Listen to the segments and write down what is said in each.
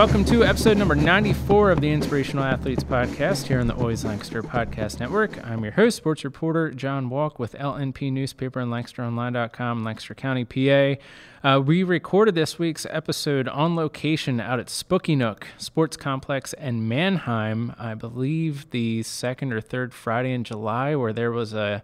welcome to episode number 94 of the Inspirational Athletes Podcast here on the Always Lancaster Podcast Network. I'm your host, sports reporter John Walk with LNP Newspaper and LancasterOnline.com, Lancaster County, PA. Uh, we recorded this week's episode on location out at Spooky Nook Sports Complex in Manheim, I believe the second or third Friday in July, where there was a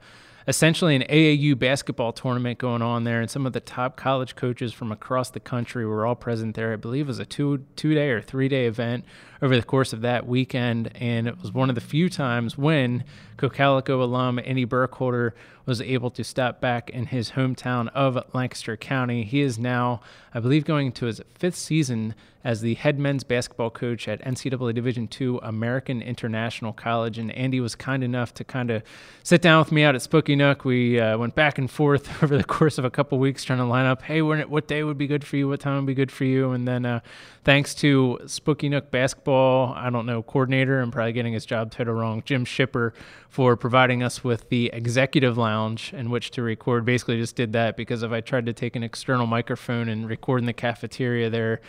essentially an AAU basketball tournament going on there, and some of the top college coaches from across the country were all present there. I believe it was a two two day or three day event over the course of that weekend, and it was one of the few times when Cocalico alum Andy Burkholder was able to step back in his hometown of Lancaster County. He is now, I believe, going to his fifth season as the head men's basketball coach at NCAA Division II American International College. And Andy was kind enough to kind of sit down with me out at Spooky Nook. We uh, went back and forth over the course of a couple weeks trying to line up, hey, what day would be good for you? What time would be good for you? And then uh, thanks to Spooky Nook basketball, I don't know, coordinator, I'm probably getting his job title wrong, Jim Shipper, for providing us with the executive lounge in which to record. Basically, just did that because if I tried to take an external microphone and record in the cafeteria there,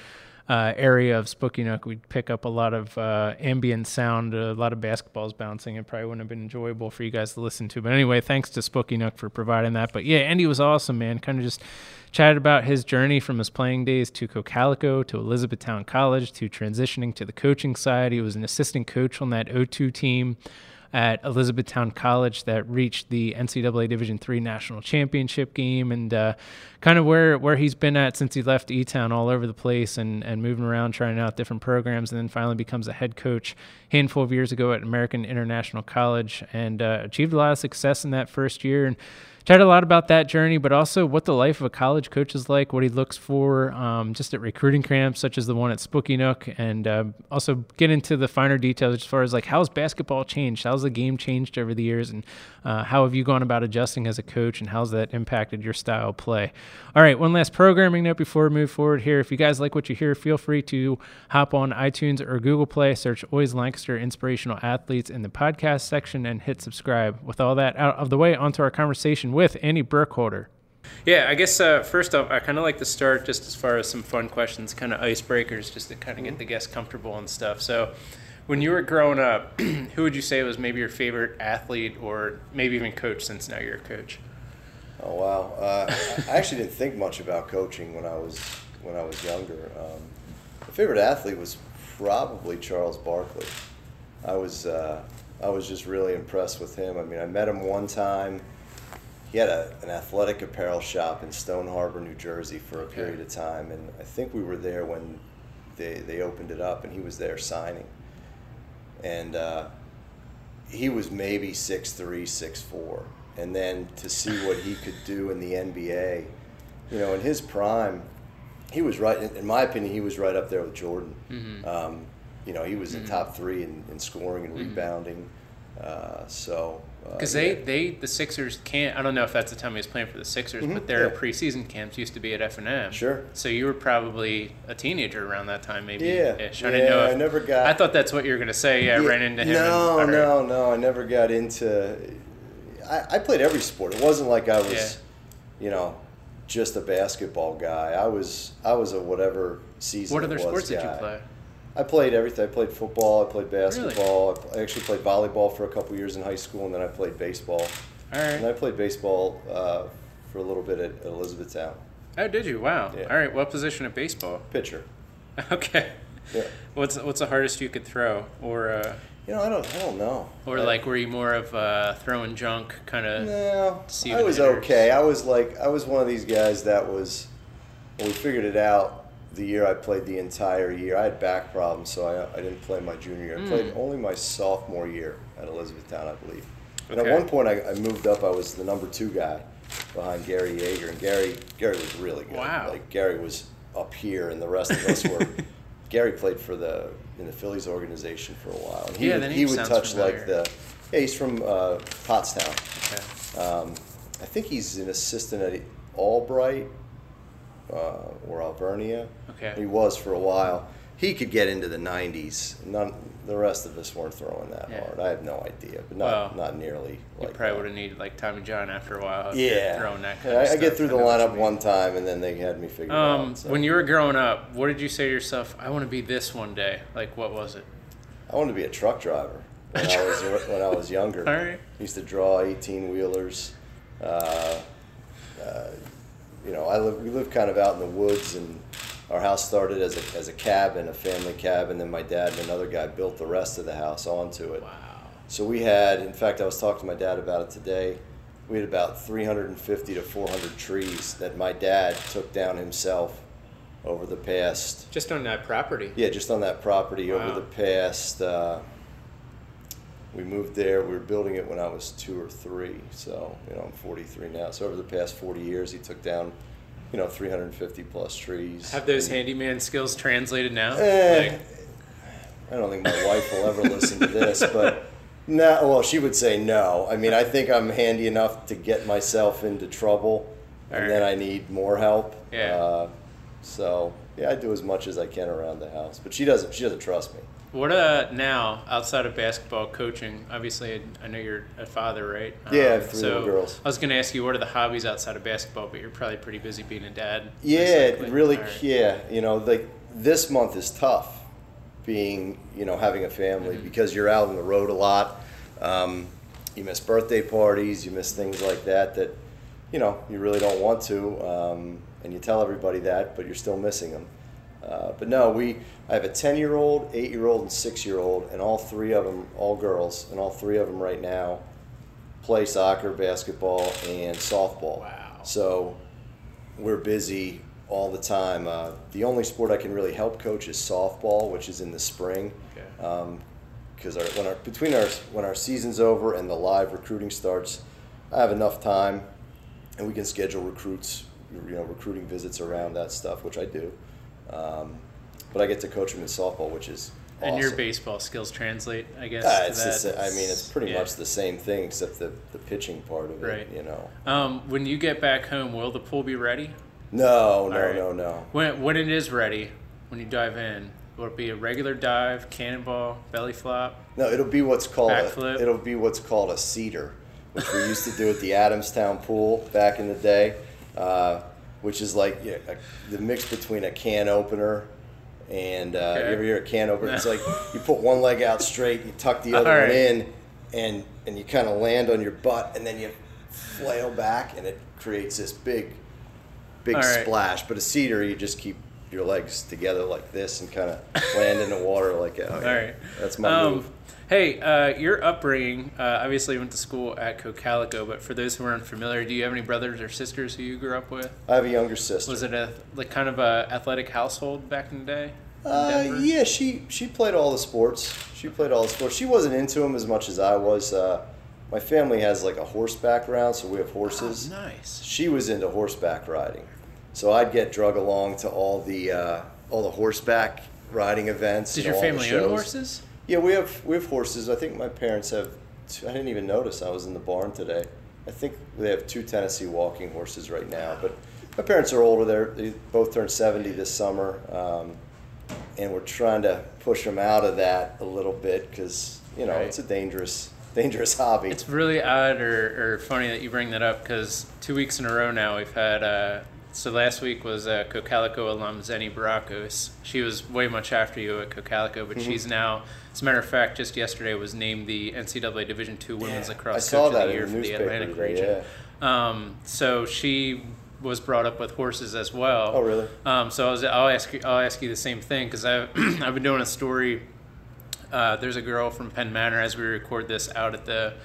uh, area of Spooky Nook, we'd pick up a lot of uh, ambient sound, a lot of basketballs bouncing. It probably wouldn't have been enjoyable for you guys to listen to. But anyway, thanks to Spooky Nook for providing that. But yeah, Andy was awesome, man. Kind of just chatted about his journey from his playing days to Cocalico to Elizabethtown College to transitioning to the coaching side. He was an assistant coach on that O2 team at Elizabethtown College that reached the NCAA Division III national championship game, and uh, kind of where where he's been at since he left E Town, all over the place, and and moving around, trying out different programs, and then finally becomes a head coach handful of years ago at American International College, and uh, achieved a lot of success in that first year, and chat a lot about that journey, but also what the life of a college coach is like, what he looks for um, just at recruiting camps, such as the one at Spooky Nook, and uh, also get into the finer details as far as like how's basketball changed, how's the game changed over the years, and uh, how have you gone about adjusting as a coach, and how's that impacted your style of play. All right, one last programming note before we move forward here. If you guys like what you hear, feel free to hop on iTunes or Google Play, search Always Lancaster Inspirational Athletes in the podcast section, and hit subscribe. With all that out of the way, onto our conversation with Andy Burkholder. Yeah, I guess uh, first off, I kind of like to start just as far as some fun questions, kind of icebreakers, just to kind of get the guests comfortable and stuff. So, when you were growing up, who would you say was maybe your favorite athlete or maybe even coach since now you're a coach? Oh wow! Uh, I actually didn't think much about coaching when I was when I was younger. Um, my favorite athlete was probably Charles Barkley. I was uh, I was just really impressed with him. I mean, I met him one time he had a, an athletic apparel shop in Stone Harbor, New Jersey for a okay. period of time. And I think we were there when they, they opened it up and he was there signing. And uh, he was maybe six three, six four, And then to see what he could do in the NBA, you know, in his prime, he was right, in my opinion, he was right up there with Jordan. Mm-hmm. Um, you know, he was mm-hmm. in top three in, in scoring and mm-hmm. rebounding. Uh, so because uh, they, yeah. they the Sixers can't. I don't know if that's the time he was playing for the Sixers, mm-hmm. but their yeah. preseason camps used to be at F and M. Sure. So you were probably a teenager around that time, maybe. Yeah. Ish. I yeah, know. If, I never got. I thought that's what you were gonna say. Yeah, yeah. ran into him. No, no, no. I never got into. I, I played every sport. It wasn't like I was, you know, just a basketball guy. I was I was a whatever season. What other sports guy. did you play? I played everything. I played football. I played basketball. Really? I actually played volleyball for a couple years in high school, and then I played baseball. All right. And I played baseball uh, for a little bit at, at Elizabethtown. Oh, did you? Wow. Yeah. All right. What position at baseball? Pitcher. Okay. Yeah. What's what's the hardest you could throw, or? Uh, you know, I don't, I don't know. Or I, like, were you more of uh, throwing junk, kind of? No, I was okay. I was like, I was one of these guys that was. When we figured it out, the year I played the entire year. I had back problems, so I, I didn't play my junior year. I mm. played only my sophomore year at Elizabethtown, I believe. And at one point, I, I, moved up. I was the number two guy behind Gary Yeager, and Gary Gary was really good. Wow. Like Gary was up here, and the rest of us were. Gary played for the in the Phillies organization for a while. And he yeah, would, he would touch familiar. like the. Yeah, he's from uh, Pottstown. Okay. Um, I think he's an assistant at Albright uh, or Alvernia. Okay. He was for a while. He could get into the 90s. None, the rest of us weren't throwing that Yeah. hard. I have no idea, but not Well, not nearly. You probably would have needed like Tommy John after a while. Yeah, throwing that kind I, of I get through the know what you lineup one time, and then they had me figured Um, out. so. when you were growing up, what did you say to yourself? I want to be this one day. Like, what was it? I wanted to be a truck driver when I was when I was younger. All right. used to draw eighteen wheelers. Uh, uh, you know, I live. We live kind of out in the woods, and our house started as a as a cabin, a family cabin. Then my dad and another guy built the rest of the house onto it. Wow. So we had, in fact, I was talking to my dad about it today. We had about 350 to 400 trees that my dad took down himself over the past Just on that property. yeah, just on that property Wow. over the past. Uh, we moved there. We were building it when I was two or three. So you know, I'm 43 now. So over the past 40 years, he took down, you know, 350 plus trees. Have those And, handyman skills translated now? Eh, Like, I don't think my wife will ever listen to this, but no. Well, she would say no. I mean, I think I'm handy enough to get myself into trouble, and Alright. then I need more help. Yeah. Uh, so yeah, I do as much as I can around the house, but she doesn't. She doesn't trust me. What uh now outside of basketball coaching? Obviously, I, know you're a father, right? Um, Yeah, have three so little girls. I was going to ask you what are the hobbies outside of basketball, but you're probably pretty busy being a dad. Yeah, really. All right. Yeah, you know, like this month is tough, being you know having a family Mm-hmm. because you're out on the road a lot. Um, you miss birthday parties, you miss things like that that you know you really don't want to, um, and you tell everybody that, but you're still missing them. Uh, but no, we. I have a ten-year-old, eight-year-old, and six-year-old, and all three of them, all girls, and all three of them right now play soccer, basketball, and softball. Wow. So we're busy all the time. Uh, the only sport I can really help coach is softball, which is in the spring. Okay. Because our, when our between our when our season's over and the live recruiting starts, I have enough time, and we can schedule recruits, you know, recruiting visits around that stuff, which I do. Um, but I get to coach them in softball, which is awesome. And your baseball skills translate, I guess. Ah, to it's sa- I mean, it's pretty Yeah. much the same thing except the, the pitching part of it. Right. You know. Um, when you get back home, will the pool be ready? No, no, right. no, no. When when it is ready, when you dive in, will it be a regular dive, cannonball, belly flop? No, it'll be what's called a, Backflip. it'll be what's called a cedar, which we used to do at the Adamstown pool back in the day, uh, which is like yeah, a, the mix between a can opener and uh, Okay. you ever hear a can opener? It's like you put one leg out straight, you tuck the other All one right. in, and and you kind of land on your butt, and then you flail back, and it creates this big, big All right. splash. But a cedar, you just keep your legs together like this and kind of land in the water like that. All right. That's my Um, move. Hey, uh, your upbringing, uh, obviously you went to school at Cocalico, but for those who aren't familiar, do you have any brothers or sisters who you grew up with? I have a younger sister. Was it a like kind of a athletic household back in the day? in Uh, yeah, she she played all the sports. She played all the sports. She wasn't into them as much as I was. Uh, my family has like a horse background, so we have horses. Oh, nice. She was into horseback riding, so I'd get drug along to all the uh, all the horseback riding events. Did your know, all the family own horses? Yeah, we have we have horses. I think my parents have. Two, I didn't even notice I was in the barn today. I think they have two Tennessee walking horses right now. But my parents are older. They're, they both turned seventy this summer, um, and we're trying to push them out of that a little bit because you know Right. it's a dangerous dangerous hobby. It's really odd or, or funny that you bring that up because two weeks in a row now we've had. Uh, so last week was uh, Cocalico alum Zenny Barakos. She was way much after you at Cocalico, but Mm-hmm. she's now, as a matter of fact, just yesterday was named the NCAA Division II Women's Yeah, Lacrosse I saw Coach that of the in Year the for the Atlantic region. Um, so she was brought up with horses as well. Oh, really? Um, so I was, I'll ask you, I'll ask you the same thing because I've I've been doing a story. Uh, there's a girl from Penn Manor as we record this out at the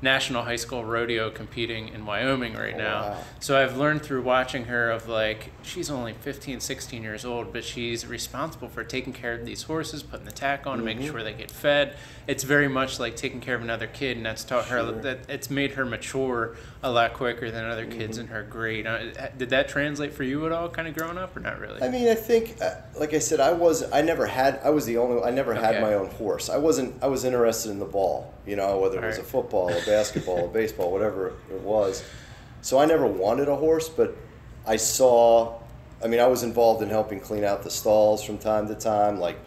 National High School Rodeo competing in Wyoming right Oh, now. wow. So I've learned through watching her of like she's only 15, 16 years old, but she's responsible for taking care of these horses, putting the tack on, making Mm-hmm. sure they get fed. It's very much like taking care of another kid, and that's taught her that it's made her mature a lot quicker than other kids Mm-hmm. in her grade. Uh, did that translate for you at all, kind of growing up, or not really? I mean, I think, uh, like I said, I was, I never had, I was the only, I never had Okay. my own horse. I wasn't, I was interested in the ball, you know, whether it was a football, a basketball, a baseball, whatever it was. So I never wanted a horse, but I saw, I mean, I was involved in helping clean out the stalls from time to time. Like,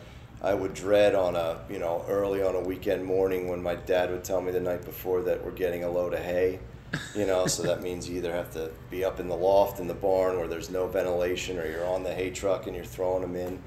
I would dread on a you know early on a weekend morning when my dad would tell me the night before that we're getting a load of hay. You know, so that means you either have to be up in the loft in the barn where there's no ventilation, or you're on the hay truck and you're throwing them in.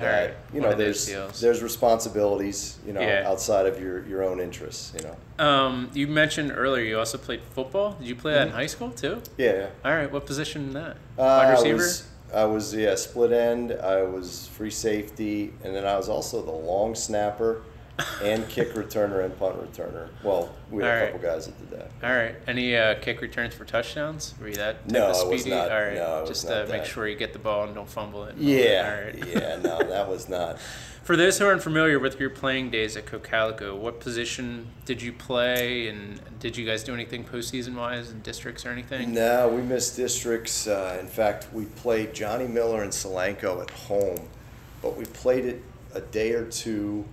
All right, That, you know, there's deals. there's responsibilities, you know, Yeah. outside of your your own interests. You know. Um, you mentioned earlier you also played football. Did you play that in Mhm. high school too? Yeah. All right, what position in that? Uh, Wide receiver. I was yeah split end. I was free safety, and then I was also the long snapper, and kick returner and punt returner. Well, we had All a right. couple guys that did that. All right. Any uh, kick returns for touchdowns? Were you that type No, of I was not- All right. no, Just not uh, make sure you get the ball and don't fumble it. Yeah, All right. yeah, no, that was not. For those who aren't familiar with your playing days at Cocalico, what position did you play, and did you guys do anything postseason wise in districts or anything? No, we missed districts. Uh, in fact, we played Johnny Miller and Solanco at home, but we played it a day or two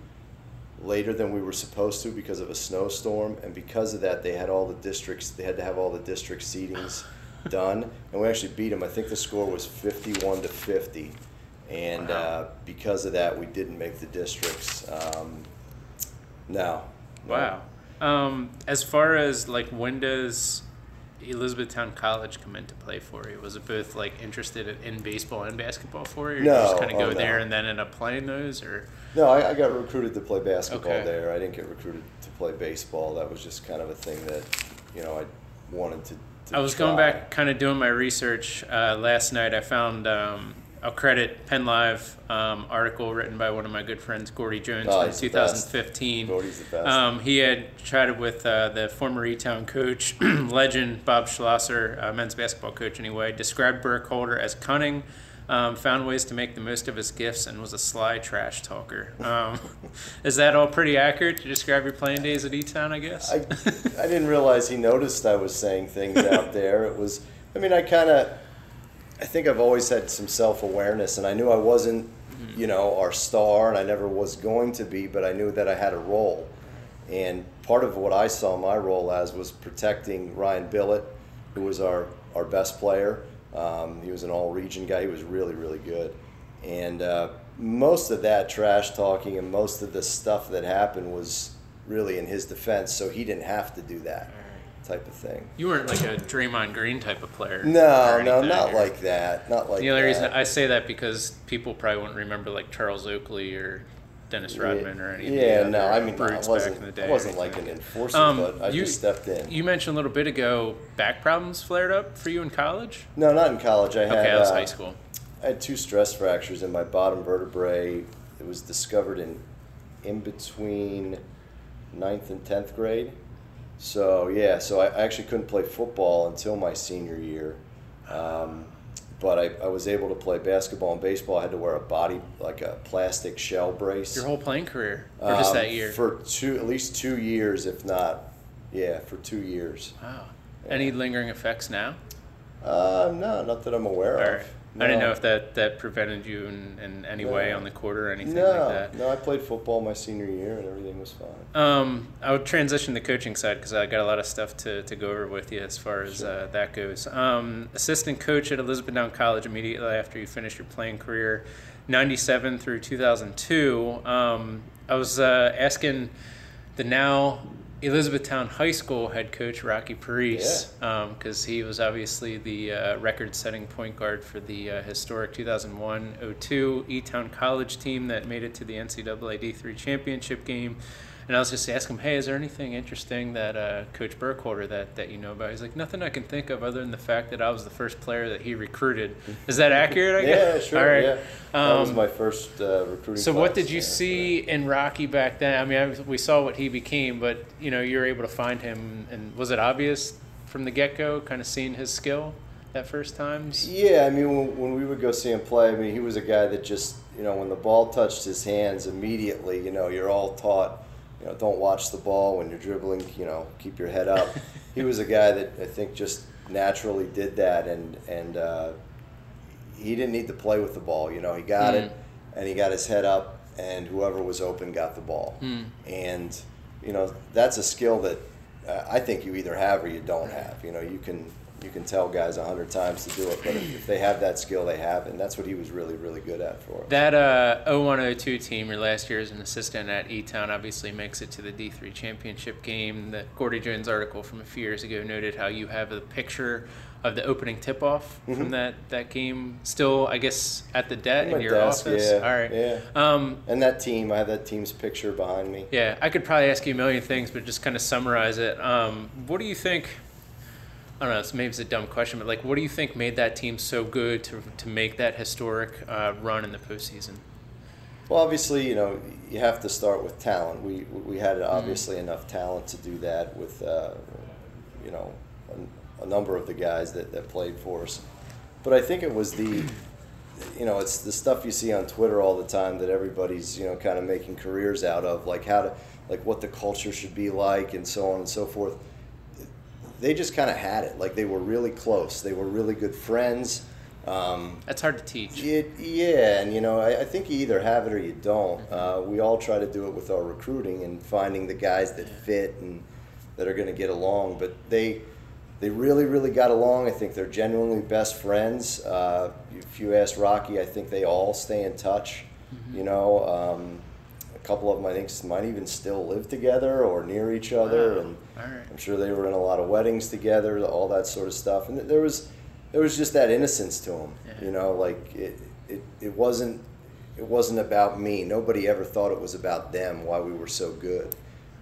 later than we were supposed to because of a snowstorm, and because of that, they had all the districts. They had to have all the district seedings done, and we actually beat them. I think the score was fifty-one to fifty, and uh, because of that, we didn't make the districts. Um, no. no. Wow. Um, as far as like when does Elizabethtown College come into play for you? Was it both like interested in, baseball and basketball for you? Or did you just No, kind of go oh, there and then end up playing those, or No, I, I got recruited to play basketball Okay. there. I didn't get recruited to play baseball. That was just kind of a thing that, you know, I wanted to. to I was going back, kind of doing my research uh, last night. I found um, I'll credit Penn Live um, article written by one of my good friends, Gordy Jones, Oh, from he's the best. 2015. Cody's the best. Um, he had chatted with uh, the former E-Town coach, legend Bob Schlosser, uh, men's basketball coach anyway, described Burkholder as cunning, um, found ways to make the most of his gifts, and was a sly trash talker. Um, is that all pretty accurate to describe your playing days at E-Town, I guess? I, I didn't realize he noticed I was saying things out there. It was, I mean, I kind of, I think I've always had some self awareness, and I knew I wasn't, you know, our star, and I never was going to be, but I knew that I had a role. And part of what I saw my role as was protecting Ryan Billett, who was our, our best player. Um, he was an all region guy, he was really, really good. And uh, most of that trash talking and most of the stuff that happened was really in his defense, so he didn't have to do that type of thing. You weren't like a Draymond Green type of player. No, no, not or- like that. Not like The only that. reason I say that because people probably wouldn't remember like Charles Oakley or Dennis Rodman or any. of the Yeah, no, I mean, I wasn't, back in the I wasn't like an enforcer, Um, but I you- just stepped in. You mentioned a little bit ago back problems flared up for you in college. no, not in college. I had, Okay, that was uh, high school. I had two stress fractures in my bottom vertebrae. It was discovered in in between ninth and tenth grade. So yeah, so I actually couldn't play football until my senior year. Um, but I, I was able to play basketball and baseball. I had to wear a body like a plastic shell brace. Your whole playing career, or just Um, that year? For two, at least two years, if not, yeah, for two years. wow. Any lingering effects now? Uh, no, not that I'm aware All of. right. I didn't know if that, that prevented you in, in any way on the court or anything No, like that. no, I played football my senior year and everything was fine. Um, I would transition to coaching side because I got a lot of stuff to, to go over with you as far as uh, that goes. Um, assistant coach at Elizabethtown College immediately after you finished your playing career, 97 through 2002. Um, I was uh, asking the now Elizabethtown High School head coach Rocky Paris because he was obviously the uh, record-setting point guard for the uh, historic 2001-02 E-Town College team that made it to the NCAA D3 championship game. And I was just asking him, hey, is there anything interesting that uh, Coach Burkholder that, that you know about? He's like, nothing I can think of other than the fact that I was the first player that he recruited. Is that accurate? I Yeah, guess? sure. All right. Yeah, that was Um, my first uh, recruiting. so what did you yeah, see in Rocky back then? I mean, I, we saw what he became, but you know, you were able to find him, and was it obvious from the get go, kind of seeing his skill that first times? Yeah, I mean, when, when we would go see him play, I mean, he was a guy that just, you know, when the ball touched his hands immediately, you know, you're all taught, you know, don't watch the ball when you're dribbling, you know, keep your head up. he was a guy that I think just naturally did that, and and uh, he didn't need to play with the ball. You know, he got it, and he got his head up, and whoever was open got the ball. Hmm. And you know, that's a skill that uh, I think you either have or you don't have. You know, you can you can tell guys a hundred times to do it, but if, if they have that skill, they have it. And that's what he was really, really good at for us. That uh, 0102 team, your last year as an assistant at E Town, obviously makes it to the D3 championship game. The Gordy Jones article from a few years ago noted how you have a picture of the opening tip off Mm-hmm. from that, that game still, I guess, at the debt In your desk, office. yeah, All right. yeah. Um, And that team, I have that team's picture behind me. Yeah, I could probably ask you a million things, but just kind of summarize it. Um, what do you think? I don't know. It's, maybe it's a dumb question, but like, what do you think made that team so good to to make that historic uh, run in the postseason? Well, obviously, you know, you have to start with talent. We we had Mm-hmm. obviously enough talent to do that with, uh, you know, a, a number of the guys that, that played for us. But I think it was the, you know, it's the stuff you see on Twitter all the time that everybody's, you know, kind of making careers out of, like how to, like what the culture should be like, and so on and so forth. They just kind of had it. Like they were really close. They were really good friends. Um, That's hard to teach. it, yeah, and you know, I, I think you either have it or you don't. Uh, we all try to do it with our recruiting and finding the guys that fit and that are going to get along. But they, they really, really got along. I think they're genuinely best friends. Uh, if you ask Rocky, I think they all stay in touch. You know, um, couple of them I think might even still live together or near each other, Wow. and right. I'm sure they were in a lot of weddings together, all that sort of stuff. And there was, there was just that innocence to them. Yeah. You know, like it, it, it wasn't, it wasn't about me. Nobody ever thought it was about them. Why we were so good.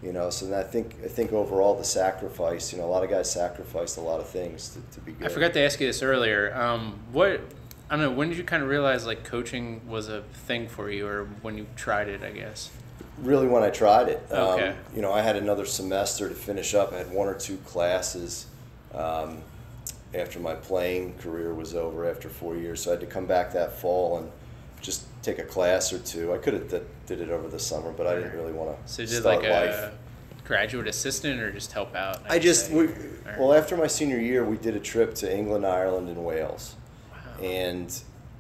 You know, so I think I think overall the sacrifice. You know, a lot of guys sacrificed a lot of things to, to be good. I forgot to ask you this earlier. Um, what I don't know. When did you kind of realize like coaching was a thing for you, or when you tried it? I guess. really when I tried it. Okay. Um, you know, I had another semester to finish up. I had one or two classes um, after my playing career was over after four years. So I had to come back that fall and just take a class or two. I could have did, did it over the summer, but I didn't really want to So you did like life. a graduate assistant, or just help out? I just we, right. well after my senior year we did a trip to England, Ireland, and Wales. And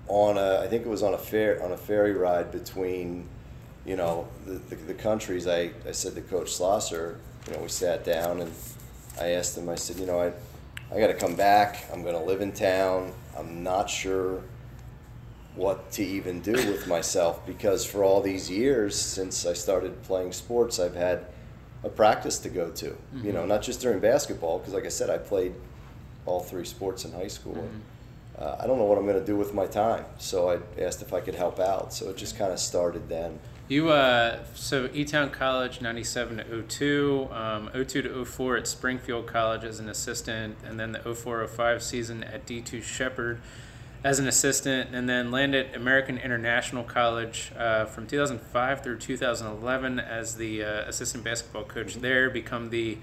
on a I think it was on a fair on a ferry ride between, you know, the, the, the countries. I, I said to Coach Schlosser, you know, we sat down and I asked him. I said, you know, I I got to come back. I'm going to live in town. I'm not sure what to even do with myself because for all these years since I started playing sports, I've had a practice to go to. You mm-hmm. know, not just during basketball because, like I said, I played all three sports in high school. And, uh, I don't know what I'm going to do with my time, so I asked if I could help out. So it just kind of started then. You uh, so E Town College '97 to 02, um, 02 to 04 at Springfield College as an assistant, and then the 04-05 season at D2 Shepherd as an assistant, and then landed American International College uh, from 2005 through 2011 as the uh, assistant basketball coach there. Become the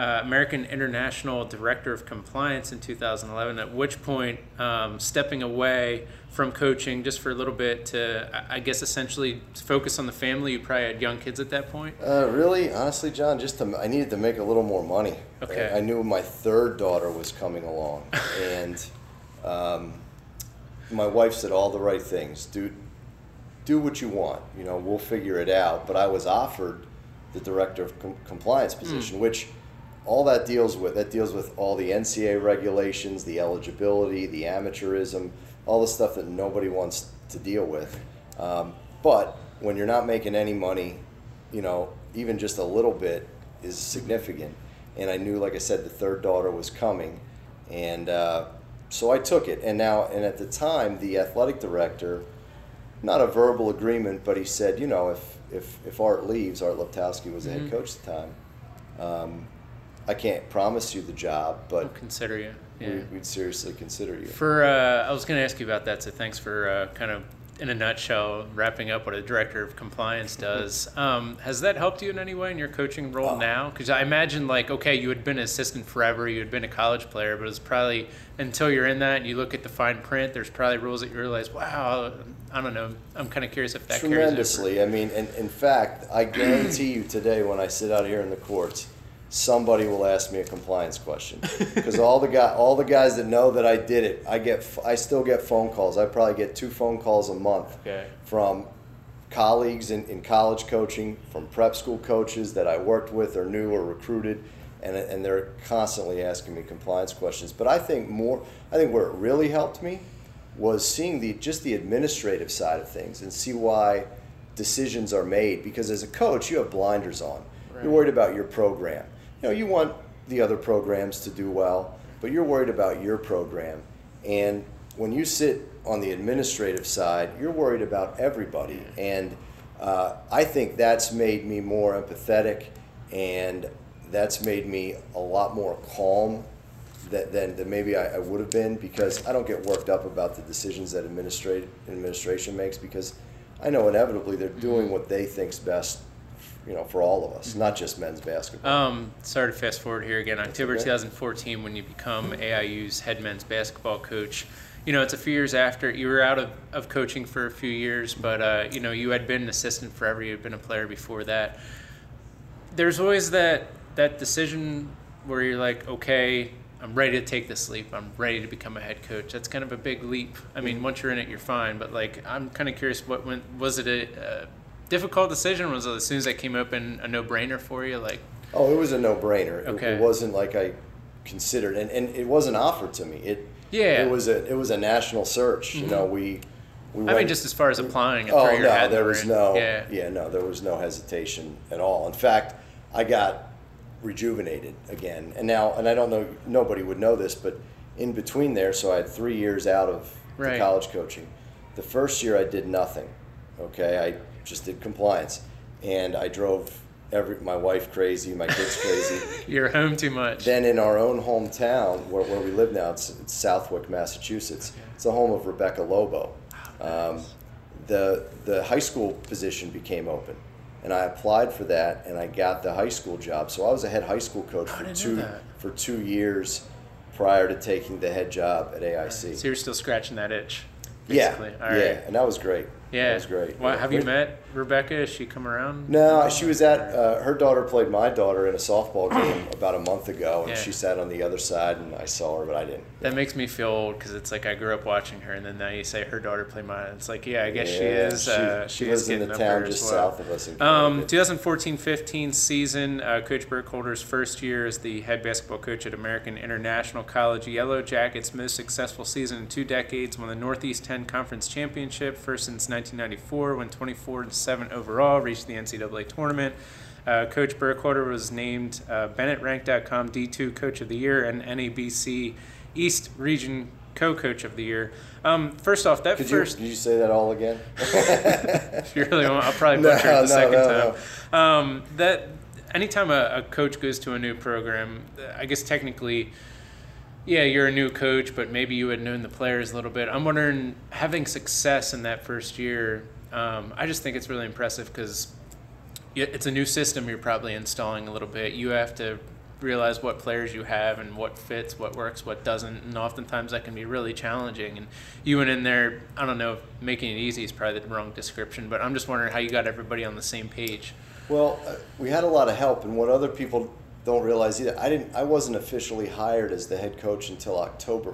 uh, American International Director of Compliance in 2011. At which point, um, stepping away from coaching just for a little bit to, I guess, essentially focus on the family. You probably had young kids at that point. Uh, really, honestly, John, just to, I needed to make a little more money. Okay. I, knew my third daughter was coming along, and um, my wife said all the right things. Do do what you want. You know, we'll figure it out. But I was offered the director of com- compliance position, which all that deals with that deals with all the NCAA regulations, the eligibility, the amateurism, all the stuff that nobody wants to deal with. Um, but when you're not making any money, you know, even just a little bit is significant. And I knew, like I said, the third daughter was coming, and uh, so I took it. And now, and at the time, the athletic director, not a verbal agreement, but he said, you know, if if if Art leaves, Art Luptowski was the head coach at the time. Um, I can't promise you the job, We'll but consider you. Yeah. we, we'd seriously consider you. For uh, I was going to ask you about that. So thanks for uh, kind of in a nutshell wrapping up what a director of compliance does. Um, has that helped you in any way in your coaching role Oh. now? Because I imagine like okay, you had been an assistant forever, you had been a college player, but it's probably until you're in that and you look at the fine print. There's probably rules that you realize, wow, I don't know. I'm kind of curious if that tremendously. I mean, and in fact, I guarantee you today, when I sit out here in the courts, somebody will ask me a compliance question because all the guy, all the guys that know that I did it, I get, I still get phone calls. I probably get two phone calls a month Okay. from colleagues in, in college coaching, from prep school coaches that I worked with or knew or recruited, and and they're constantly asking me compliance questions. But I think more, I think where it really helped me was seeing the just the administrative side of things and see why decisions are made. Because as a coach, you have blinders on. Right. You're worried about your program. You know, you want the other programs to do well, but you're worried about your program. And when you sit on the administrative side, you're worried about everybody. And uh, I think that's made me more empathetic and that's made me a lot more calm than, than, than maybe I, I would have been because I don't get worked up about the decisions that administrate, administration makes because I know inevitably they're doing what they think's best, you know, for all of us, not just men's basketball. Um, sorry to fast forward here again. October okay. 2014, when you become AIU's head men's basketball coach, you know, it's a few years after you were out of, of coaching for a few years, but uh, you know, you had been an assistant forever. You had been a player before that. There's always that that decision where you're like, okay, I'm ready to take this leap. I'm ready to become a head coach. That's kind of a big leap. I mean, once you're in it, you're fine. But like, I'm kind of curious. What when was it a, a difficult decision? Was as soon as that came open a no brainer for you? Like, oh, it was a no brainer. Okay. It, it wasn't like I considered, and, and it wasn't offered to me. It Yeah. It was a it was a national search. You know, mm-hmm. we. we I went- mean, just as far as applying. Oh no, there was no. Yeah. Yeah, no, there was no hesitation at all. In fact, I got rejuvenated again, and now, and I don't know, nobody would know this, but in between there, so I had three years out of Right. the college coaching. The first year, I did nothing. Okay, I just did compliance, and I drove every my wife crazy, my kids crazy. You're home too much. Then in our own hometown, where, where we live now, it's, it's Southwick, Massachusetts. It's the home of Rebecca Lobo. Um, the the high school position became open, and I applied for that, and I got the high school job. So I was a head high school coach I for two for two years prior to taking the head job at AIC. so you're still scratching that itch. yeah, Basically. yeah, All right. and that was great. Yeah, that was great. Well, have you met Rebecca? Has she come around? No, she was at uh, her daughter played my daughter in a softball game about a month ago, and Yeah. she sat on the other side, and I saw her, but I didn't. That makes me feel old because it's like I grew up watching her, and then now you say her daughter played mine. It's like, yeah, I guess she is. She, uh, she she lives is in the town just well. south of us. In Um, 2014-15 season, uh, Coach Burkholder's first year as the head basketball coach at American International College. Yellow Jackets' most successful season in two decades, won the Northeast 10 Conference Championship, first since 1994, went 24 and 7 overall, reached the NCAA tournament. Uh, Coach Burkholder was named uh, BennettRank.com D2 Coach of the Year and NABC East Region Co-Coach of the Year. Um, first off, that Could you, first could you say that all again? if you really want, I'll probably No, butcher it the no, second no, time. Um, that anytime a, a coach goes to a new program, I guess technically, yeah, you're a new coach, but maybe you had known the players a little bit. I'm wondering, having success in that first year, um, I just think it's really impressive because it's a new system you're probably installing a little bit. You have to realize what players you have and what fits, what works, what doesn't, and oftentimes that can be really challenging. And you went in there, I don't know, making it easy is probably the wrong description, but I'm just wondering how you got everybody on the same page. Well, uh, we had a lot of help, and what other people don't realize either, I didn't. I wasn't officially hired as the head coach until October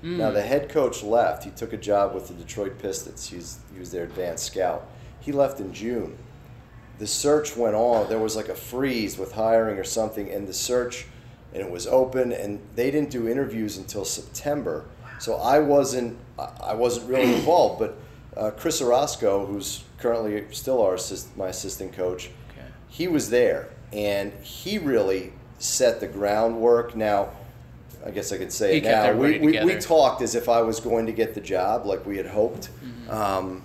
first. Now the head coach left. He took a job with the Detroit Pistons. He's he was their advanced scout. He left in June. The search went on. There was like a freeze with hiring or something, and the search, and it was open, and they didn't do interviews until September. So I wasn't. I I wasn't really involved, but uh, Chris Orozco, who's currently still our assist, my assistant coach, Okay. he was there and he really set the groundwork now i guess i could say He it now we, we, we talked as if i was going to get the job like we had hoped Mm-hmm. um,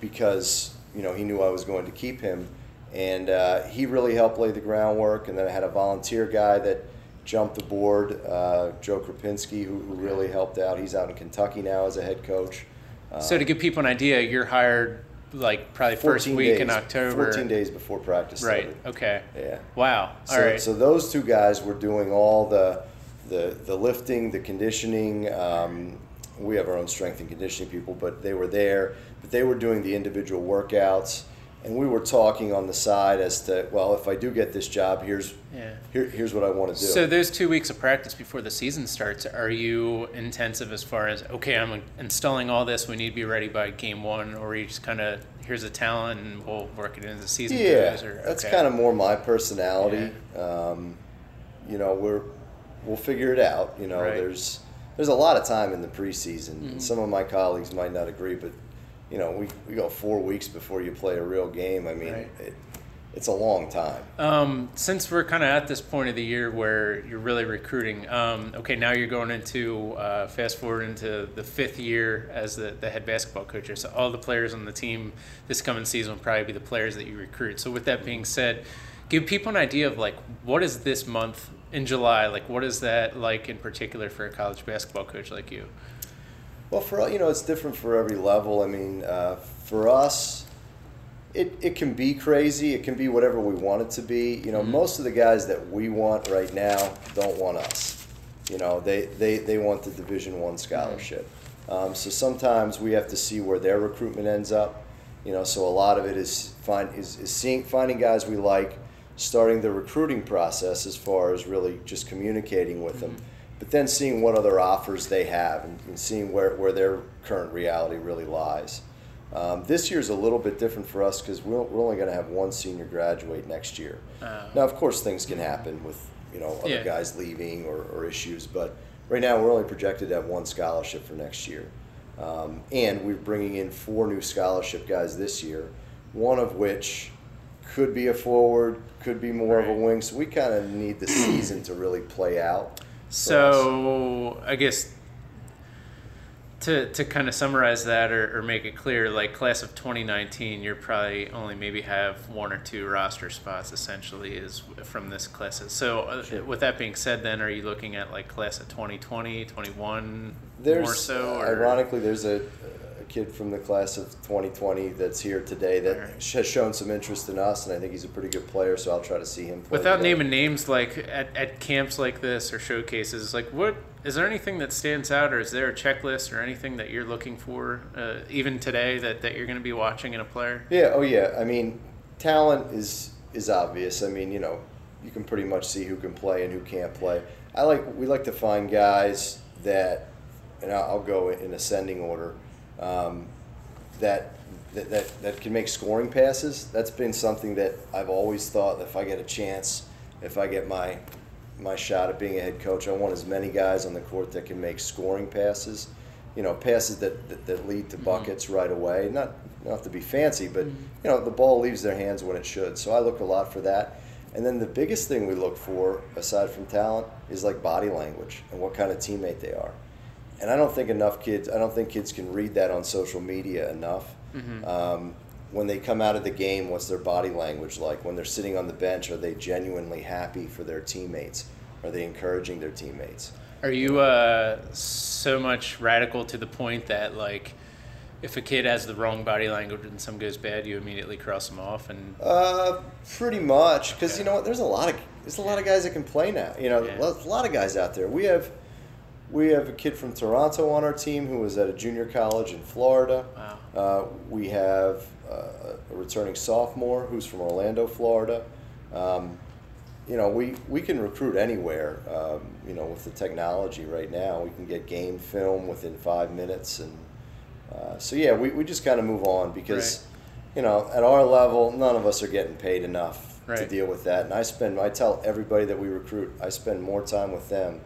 because you know he knew i was going to keep him and uh, he really helped lay the groundwork and then i had a volunteer guy that jumped aboard uh, joe krapinski who, who really helped out he's out in kentucky now as a head coach So to give people an idea, you're hired like probably first week days, in October. 14 days before practice Right. started. Okay. yeah Wow. So, All right. so those two guys were doing all the the, the lifting, the conditioning. Um, we have our own strength and conditioning people, but they were there. But they were doing the individual workouts, and we were talking on the side as to, well, if I do get this job, here's Yeah. here, here's what I want to do. So those two weeks of practice before the season starts, are you intensive as far as okay, I'm installing all this, we need to be ready by game one, or you just kind of here's a talent and we'll work it into the season? yeah, or, that's kind of more my personality. Um, you know, we're we'll figure it out. You know, Right. there's there's a lot of time in the preseason. Mm-hmm. And some of my colleagues might not agree, but you know, we we go four weeks before you play a real game. I mean, Right. it, it's a long time. Um, since we're kind of at this point of the year where you're really recruiting, um, okay, now you're going into uh, fast forward into the fifth year as the, the head basketball coach. So all the players on the team this coming season will probably be the players that you recruit. So with that being said, give people an idea of like what is this month in July like? What is that like in particular for a college basketball coach like you? Well, for you know, it's different for every level. I mean, uh, for us, it, it can be crazy. It can be whatever we want it to be. You know, most of the guys that we want right now don't want us. You know, they they, they want the Division One scholarship. Um, so sometimes we have to see where their recruitment ends up. You know, so a lot of it is find is, is seeing finding guys we like, starting the recruiting process as far as really just communicating with them, but then seeing what other offers they have and, and seeing where, where their current reality really lies. Um, this is a little bit different for us because we're, we're only going to have one senior graduate next year. Uh, Now, of course, things can happen with you know other Yeah. guys leaving or, or issues, but right now we're only projected to have one scholarship for next year, um, and we're bringing in four new scholarship guys this year, one of which could be a forward, could be more of a wing. So we kind of need the season to really play out. for us. So I guess to to kind of summarize that or, or make it clear, like class of 2019, you're probably only maybe have one or two roster spots essentially is from this class. So uh, Sure. with that being said, then are you looking at like class of 2020, 21 There's more so? uh, Or? ironically, there's a kid from the class of 2020 that's here today that Alright. has shown some interest in us, and I think he's a pretty good player. So I'll try to see him. Play Without today. naming names, like at, at camps like this or showcases, like what is there anything that stands out, or is there a checklist or anything that you're looking for, uh, even today, that, that you're going to be watching in a player? Yeah. Oh, yeah. I mean, talent is is obvious. I mean, you know, you can pretty much see who can play and who can't play. I like we like to find guys that, and I'll go in ascending order, um, that. That, that, that can make scoring passes. That's been something that I've always thought. If I get a chance, if I get my my shot at being a head coach, I want as many guys on the court that can make scoring passes. You know, passes that, that, that lead to buckets right away. Not not to be fancy, but you know, the ball leaves their hands when it should. So I look a lot for that. And then the biggest thing we look for, aside from talent, is like body language and what kind of teammate they are. And I don't think enough kids. I don't think kids can read that on social media enough. Um, when they come out of the game, what's their body language like? When they're sitting on the bench, are they genuinely happy for their teammates? Are they encouraging their teammates? Are you uh, so much radical to the point that like, if a kid has the wrong body language and some goes bad, you immediately cross them off and Uh, pretty much, because Yeah. you know what? There's a lot of there's a lot of guys that can play now. You know, Yeah. a lot of guys out there. We have we have a kid from Toronto on our team who was at a junior college in Florida. wow, Uh, we have uh, a returning sophomore who's from Orlando, Florida. Um, you know, we, we can recruit anywhere. Um, you know, with the technology right now, we can get game film within five minutes, and uh, so yeah, we, we just kind of move on because, you know, at our level, none of us are getting paid enough to deal with that. And I spend, I tell everybody that we recruit, I spend more time with them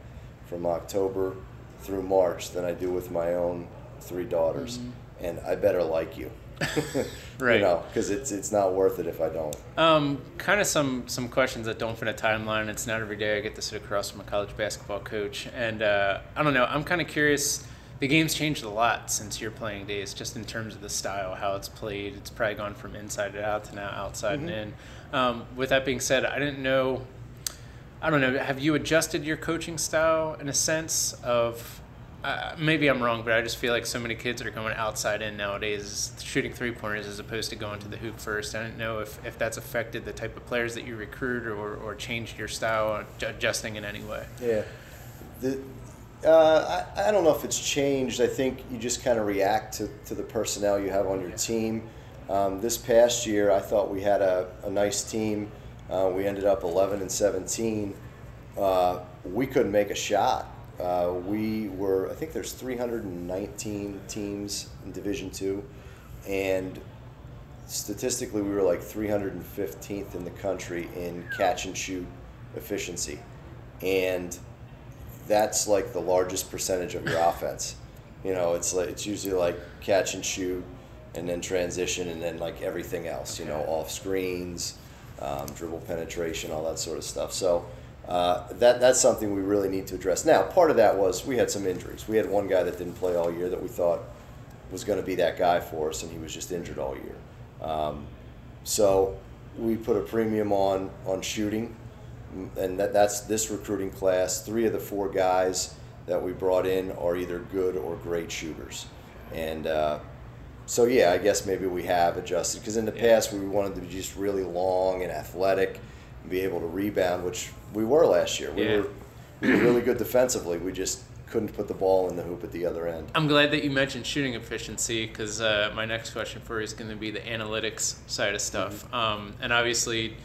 from October through March than I do with my own three daughters, and I better like you. Right. You know, because it's it's not worth it if I don't. Um, kind of some some questions that don't fit a timeline. It's not every day I get to sit across from a college basketball coach, and uh, I don't know. I'm kind of curious. The game's changed a lot since your playing days, just in terms of the style, how it's played. It's probably gone from inside and out to now outside and in. Um, with that being said, I didn't know. I don't know. Have you adjusted your coaching style in a sense of? Uh, maybe I'm wrong, but I just feel like so many kids are going outside in nowadays, shooting three pointers as opposed to going to the hoop first. I don't know if, if that's affected the type of players that you recruit or, or changed your style, adjusting in any way. Yeah. The, uh, I, I don't know if it's changed. I think you just kind of react to, to the personnel you have on your Yeah. team. Um, this past year, I thought we had a, a nice team. Uh, we ended up 11 and 17. Uh, we couldn't make a shot. Uh, we were, I think there's 319 teams in Division Two, and statistically, we were like 315th in the country in catch and shoot efficiency. and that's like the largest percentage of your offense. You know, it's like it's usually like catch and shoot, and then transition, and then like everything else. You know, off screens, um, dribble penetration, all that sort of stuff. So. Uh, that that's something we really need to address. Now, part of that was we had some injuries. We had one guy that didn't play all year that we thought was going to be that guy for us, and he was just injured all year. Um, so we put a premium on on shooting, and that, that's this recruiting class. Three of the four guys that we brought in are either good or great shooters, and uh, so yeah, I guess maybe we have adjusted because in the Yeah. past we wanted to be just really long and athletic, and be able to rebound, which we were last year. We Yeah. were we were really good defensively. We just couldn't put the ball in the hoop at the other end. I'm glad that you mentioned shooting efficiency because uh, my next question for you is going to be the analytics side of stuff. Mm-hmm. Um, and obviously,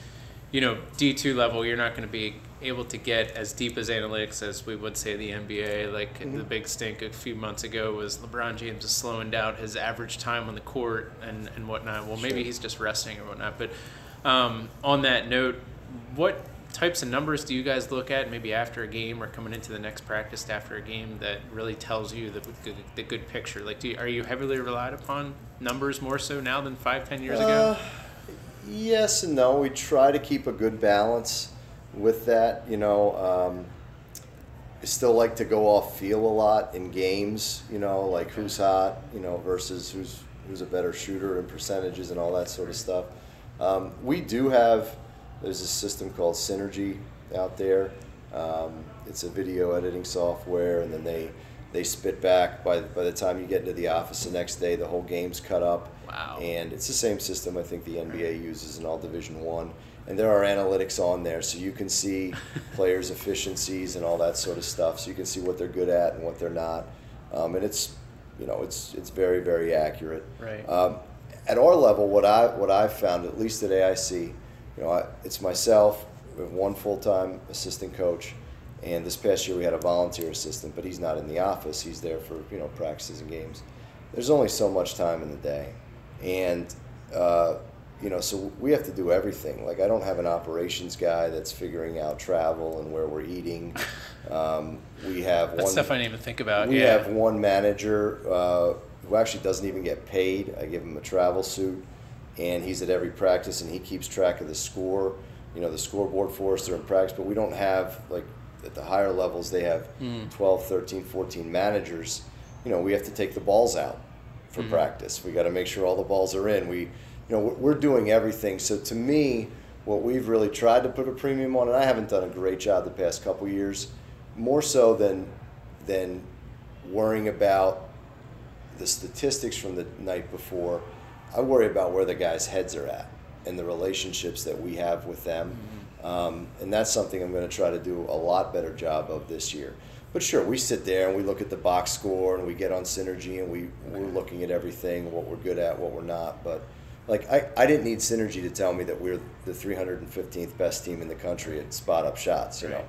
you know, D2 level, you're not going to be able to get as deep as analytics as we would say the NBA. Like Mm-hmm. the big stink a few months ago was LeBron James is slowing down his average time on the court and, and whatnot. Well, maybe Sure. he's just resting or whatnot. But um, on that note, what types of numbers do you guys look at maybe after a game or coming into the next practice after a game that really tells you the, the, the good picture like do you, are you heavily relied upon numbers more so now than five ten years ago Uh, yes and no. We try to keep a good balance with that. You know, um, I still like to go off feel a lot in games. You know, like who's hot. You know, versus who's who's a better shooter and percentages and all that sort of stuff. Um, we do have. There's a system called Synergy out there. Um, it's a video editing software, and then they they spit back by by the time you get into the office the next day, the whole game's cut up. Wow. And it's the same system I think the NBA uses in all Division One. And there are analytics on there, so you can see players' efficiencies and all that sort of stuff. So you can see what they're good at and what they're not. Um, and it's, you know, it's it's very very accurate. Right. Um, at our level, what I what I've found, at least at AIC, you know, I, it's myself. We have one full time assistant coach, and this past year we had a volunteer assistant, but he's not in the office. He's there for you know practices and games. There's only so much time in the day, and uh, you know, so we have to do everything. Like I don't have an operations guy that's figuring out travel and where we're eating. Um, we have that's one. stuff i didn't even think about We yeah have one manager uh, who actually doesn't even get paid. I give him a travel suit, and he's at every practice, and he keeps track of the score. You know, the scoreboard for us during practice, but we don't have like at the higher levels. They have 12, 13, 14 managers. You know, we have to take the balls out for practice. We got to make sure all the balls are in. We, you know, we're- we're doing everything. So to me, what we've really tried to put a premium on, and I haven't done a great job the past couple years, more so than than worrying about the statistics from the night before. I worry about where the guys' heads are at and the relationships that we have with them. Um, and that's something I'm going to try to do a lot better job of this year. But sure, we sit there and we look at the box score and we get on synergy and we, we're looking at everything, what we're good at, what we're not. But like, I, I didn't need synergy to tell me that we're the 315th best team in the country at spot up shots, you know.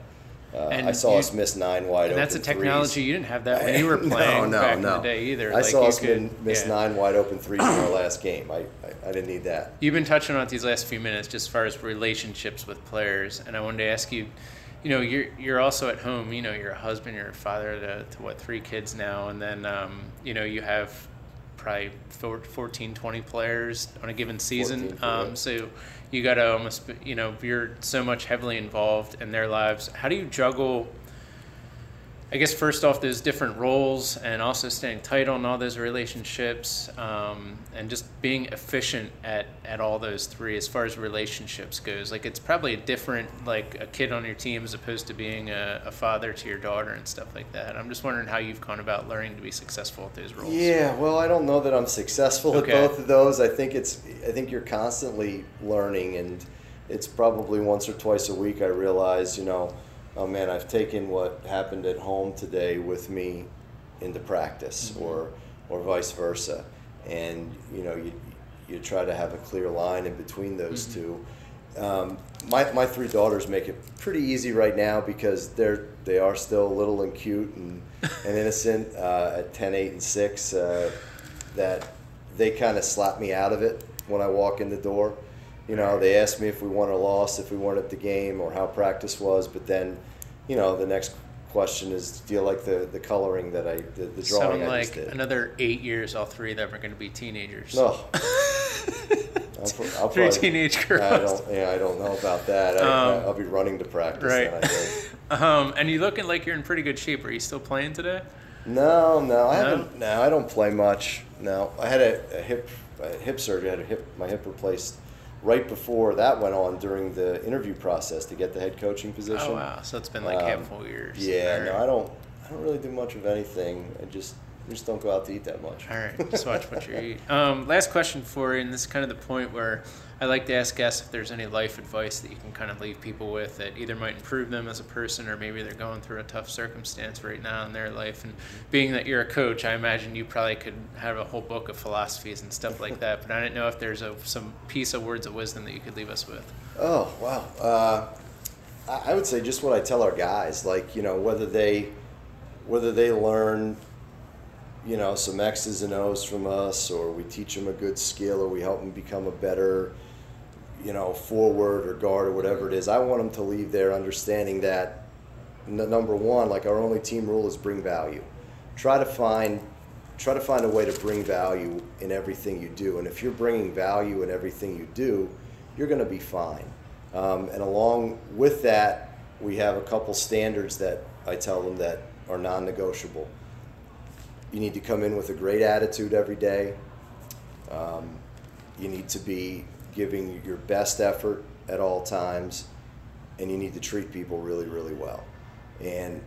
Uh, I saw you- us miss nine wide and open that's a technology threes. you didn't have that when you were playing no, back no. in the day either I like saw us could- miss yeah. nine wide open threes in our last game. I, I, I didn't need that. You've been touching on it these last few minutes, just as far as relationships with players, and I wanted to ask you. You know, you're you're also at home. You know, you're a husband, you're a father to, to what three kids now, and then um, you know you have probably four- 14, 20 players on a given season. 14, Um, so you got to almost, you know, you're so much heavily involved in their lives. How do you juggle? I guess first off, there's different roles and also staying tight on all those relationships um, and just being efficient at, at all those three as far as relationships goes. Like it's probably a different, like a kid on your team as opposed to being a, a father to your daughter and stuff like that. I'm just wondering how you've gone about learning to be successful at those roles. Yeah, well, I don't know that I'm successful Okay. at both of those. I think it's I think you're constantly learning, and it's probably once or twice a week I realize, you know, oh man, I've taken what happened at home today with me into practice, Mm-hmm. or or vice versa, and you know you you try to have a clear line in between those Mm-hmm. two. Um, my, my three daughters make it pretty easy right now because they're they are still little and cute and, and innocent uh, at 10, 8, and 6 uh, that they kind of slap me out of it when I walk in the door. You know, they asked me if we won or lost, if we weren't at the game, or how practice was, but then you know, the next question is, do you like the, the coloring that I, the, the drawing Sound I like did? another eight years, all three of them are going to be teenagers. No. I'll, I'll Three probably- teenage I girls. don't, yeah, I don't know about that. I, Um, I'll be running to practice. right. Then, I think. Um, and you looking like you're in pretty good shape. Are you still playing today? No, no, I No? haven't. No, I don't play much. No, I had a, a hip a hip surgery. I had a hip my hip replaced right before that went on during the interview process to get the head coaching position. Oh wow! So it's been like Um, handful years. Yeah, All no. I don't. I don't really do much of anything. I just I just don't go out to eat that much. All right, just watch what you eat. Um, last question for you, and this is kind of the point where I like to ask guests if there's any life advice that you can kind of leave people with that either might improve them as a person or maybe they're going through a tough circumstance right now in their life. And being that you're a coach, I imagine you probably could have a whole book of philosophies and stuff like that. But I didn't know if there's a, some piece of words of wisdom that you could leave us with. Oh wow. Uh, I I would say just what I tell our guys, like you know whether they whether they learn you know some X's and O's from us, or we teach them a good skill, or we help them become a better you know forward or guard or whatever it is. I want them to leave there understanding that number one, like our only team rule is bring value. Try to find try to find a way to bring value in everything you do. And if you're bringing value in everything you do, you're going to be fine. Um, and along with that, we have a couple standards that I tell them that are non-negotiable. You need to come in with a great attitude every day. Um, you need to be giving your best effort at all times, and you need to treat people really, really well. And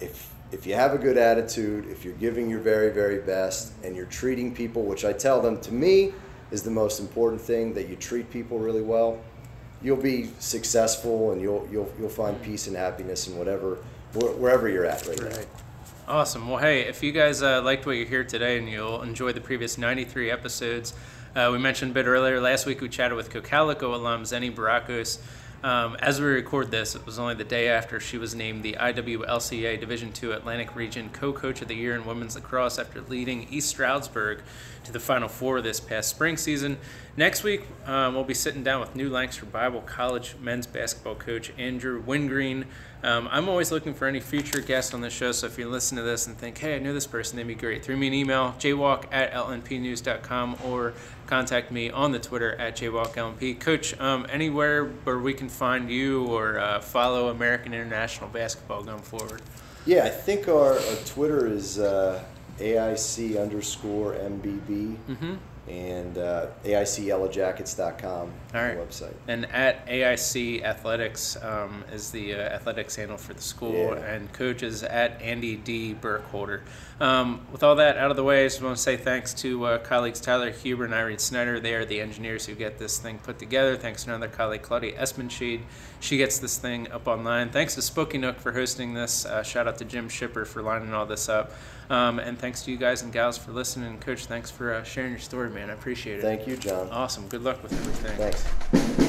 if if you have a good attitude, if you're giving your very, very best, and you're treating people, which I tell them to me is the most important thing, that you treat people really well, you'll be successful and you'll you'll you'll find peace and happiness in whatever wherever you're at right, now. Awesome. Well, hey, if you guys uh, liked what you hear today and you'll enjoy the previous 93 episodes, uh, we mentioned a bit earlier, last week we chatted with Cocalico alum Zenny Barakos. Um, as we record this, it was only the day after she was named the IWLCA Division II Atlantic Region Co-Coach of the Year in Women's Lacrosse after leading East Stroudsburg to the Final Four this past spring season. Next week, um, we'll be sitting down with New Lancaster Bible College men's basketball coach Andrew Wingreen. Um, I'm always looking for any future guests on the show, so if you listen to this and think, hey, I know this person, they'd be great, throw me an email, jwalk at lnpnews.com, or contact me on the Twitter at jwalklnp. Coach, um, anywhere where we can find you or uh, follow American International Basketball going forward. Yeah, I think our, our Twitter is uh, AIC underscore MBB Mm-hmm. and uh, AICYellowjackets.com All right. website. And at AIC Athletics um, is the uh, athletics handle for the school, Yeah. and coach is at Andy D. Burkholder. Um, with all that out of the way, I just want to say thanks to uh, colleagues Tyler Huber and Irene Snyder. They are the engineers who get this thing put together. Thanks to another colleague, Claudia Espenshade. She gets this thing up online. Thanks to Spooky Nook for hosting this. Uh, shout out to Jim Shipper for lining all this up. Um, and thanks to you guys and gals for listening. Coach, thanks for uh, sharing your story, man. I appreciate it. Thank you, John. Awesome. Good luck with everything. Thanks.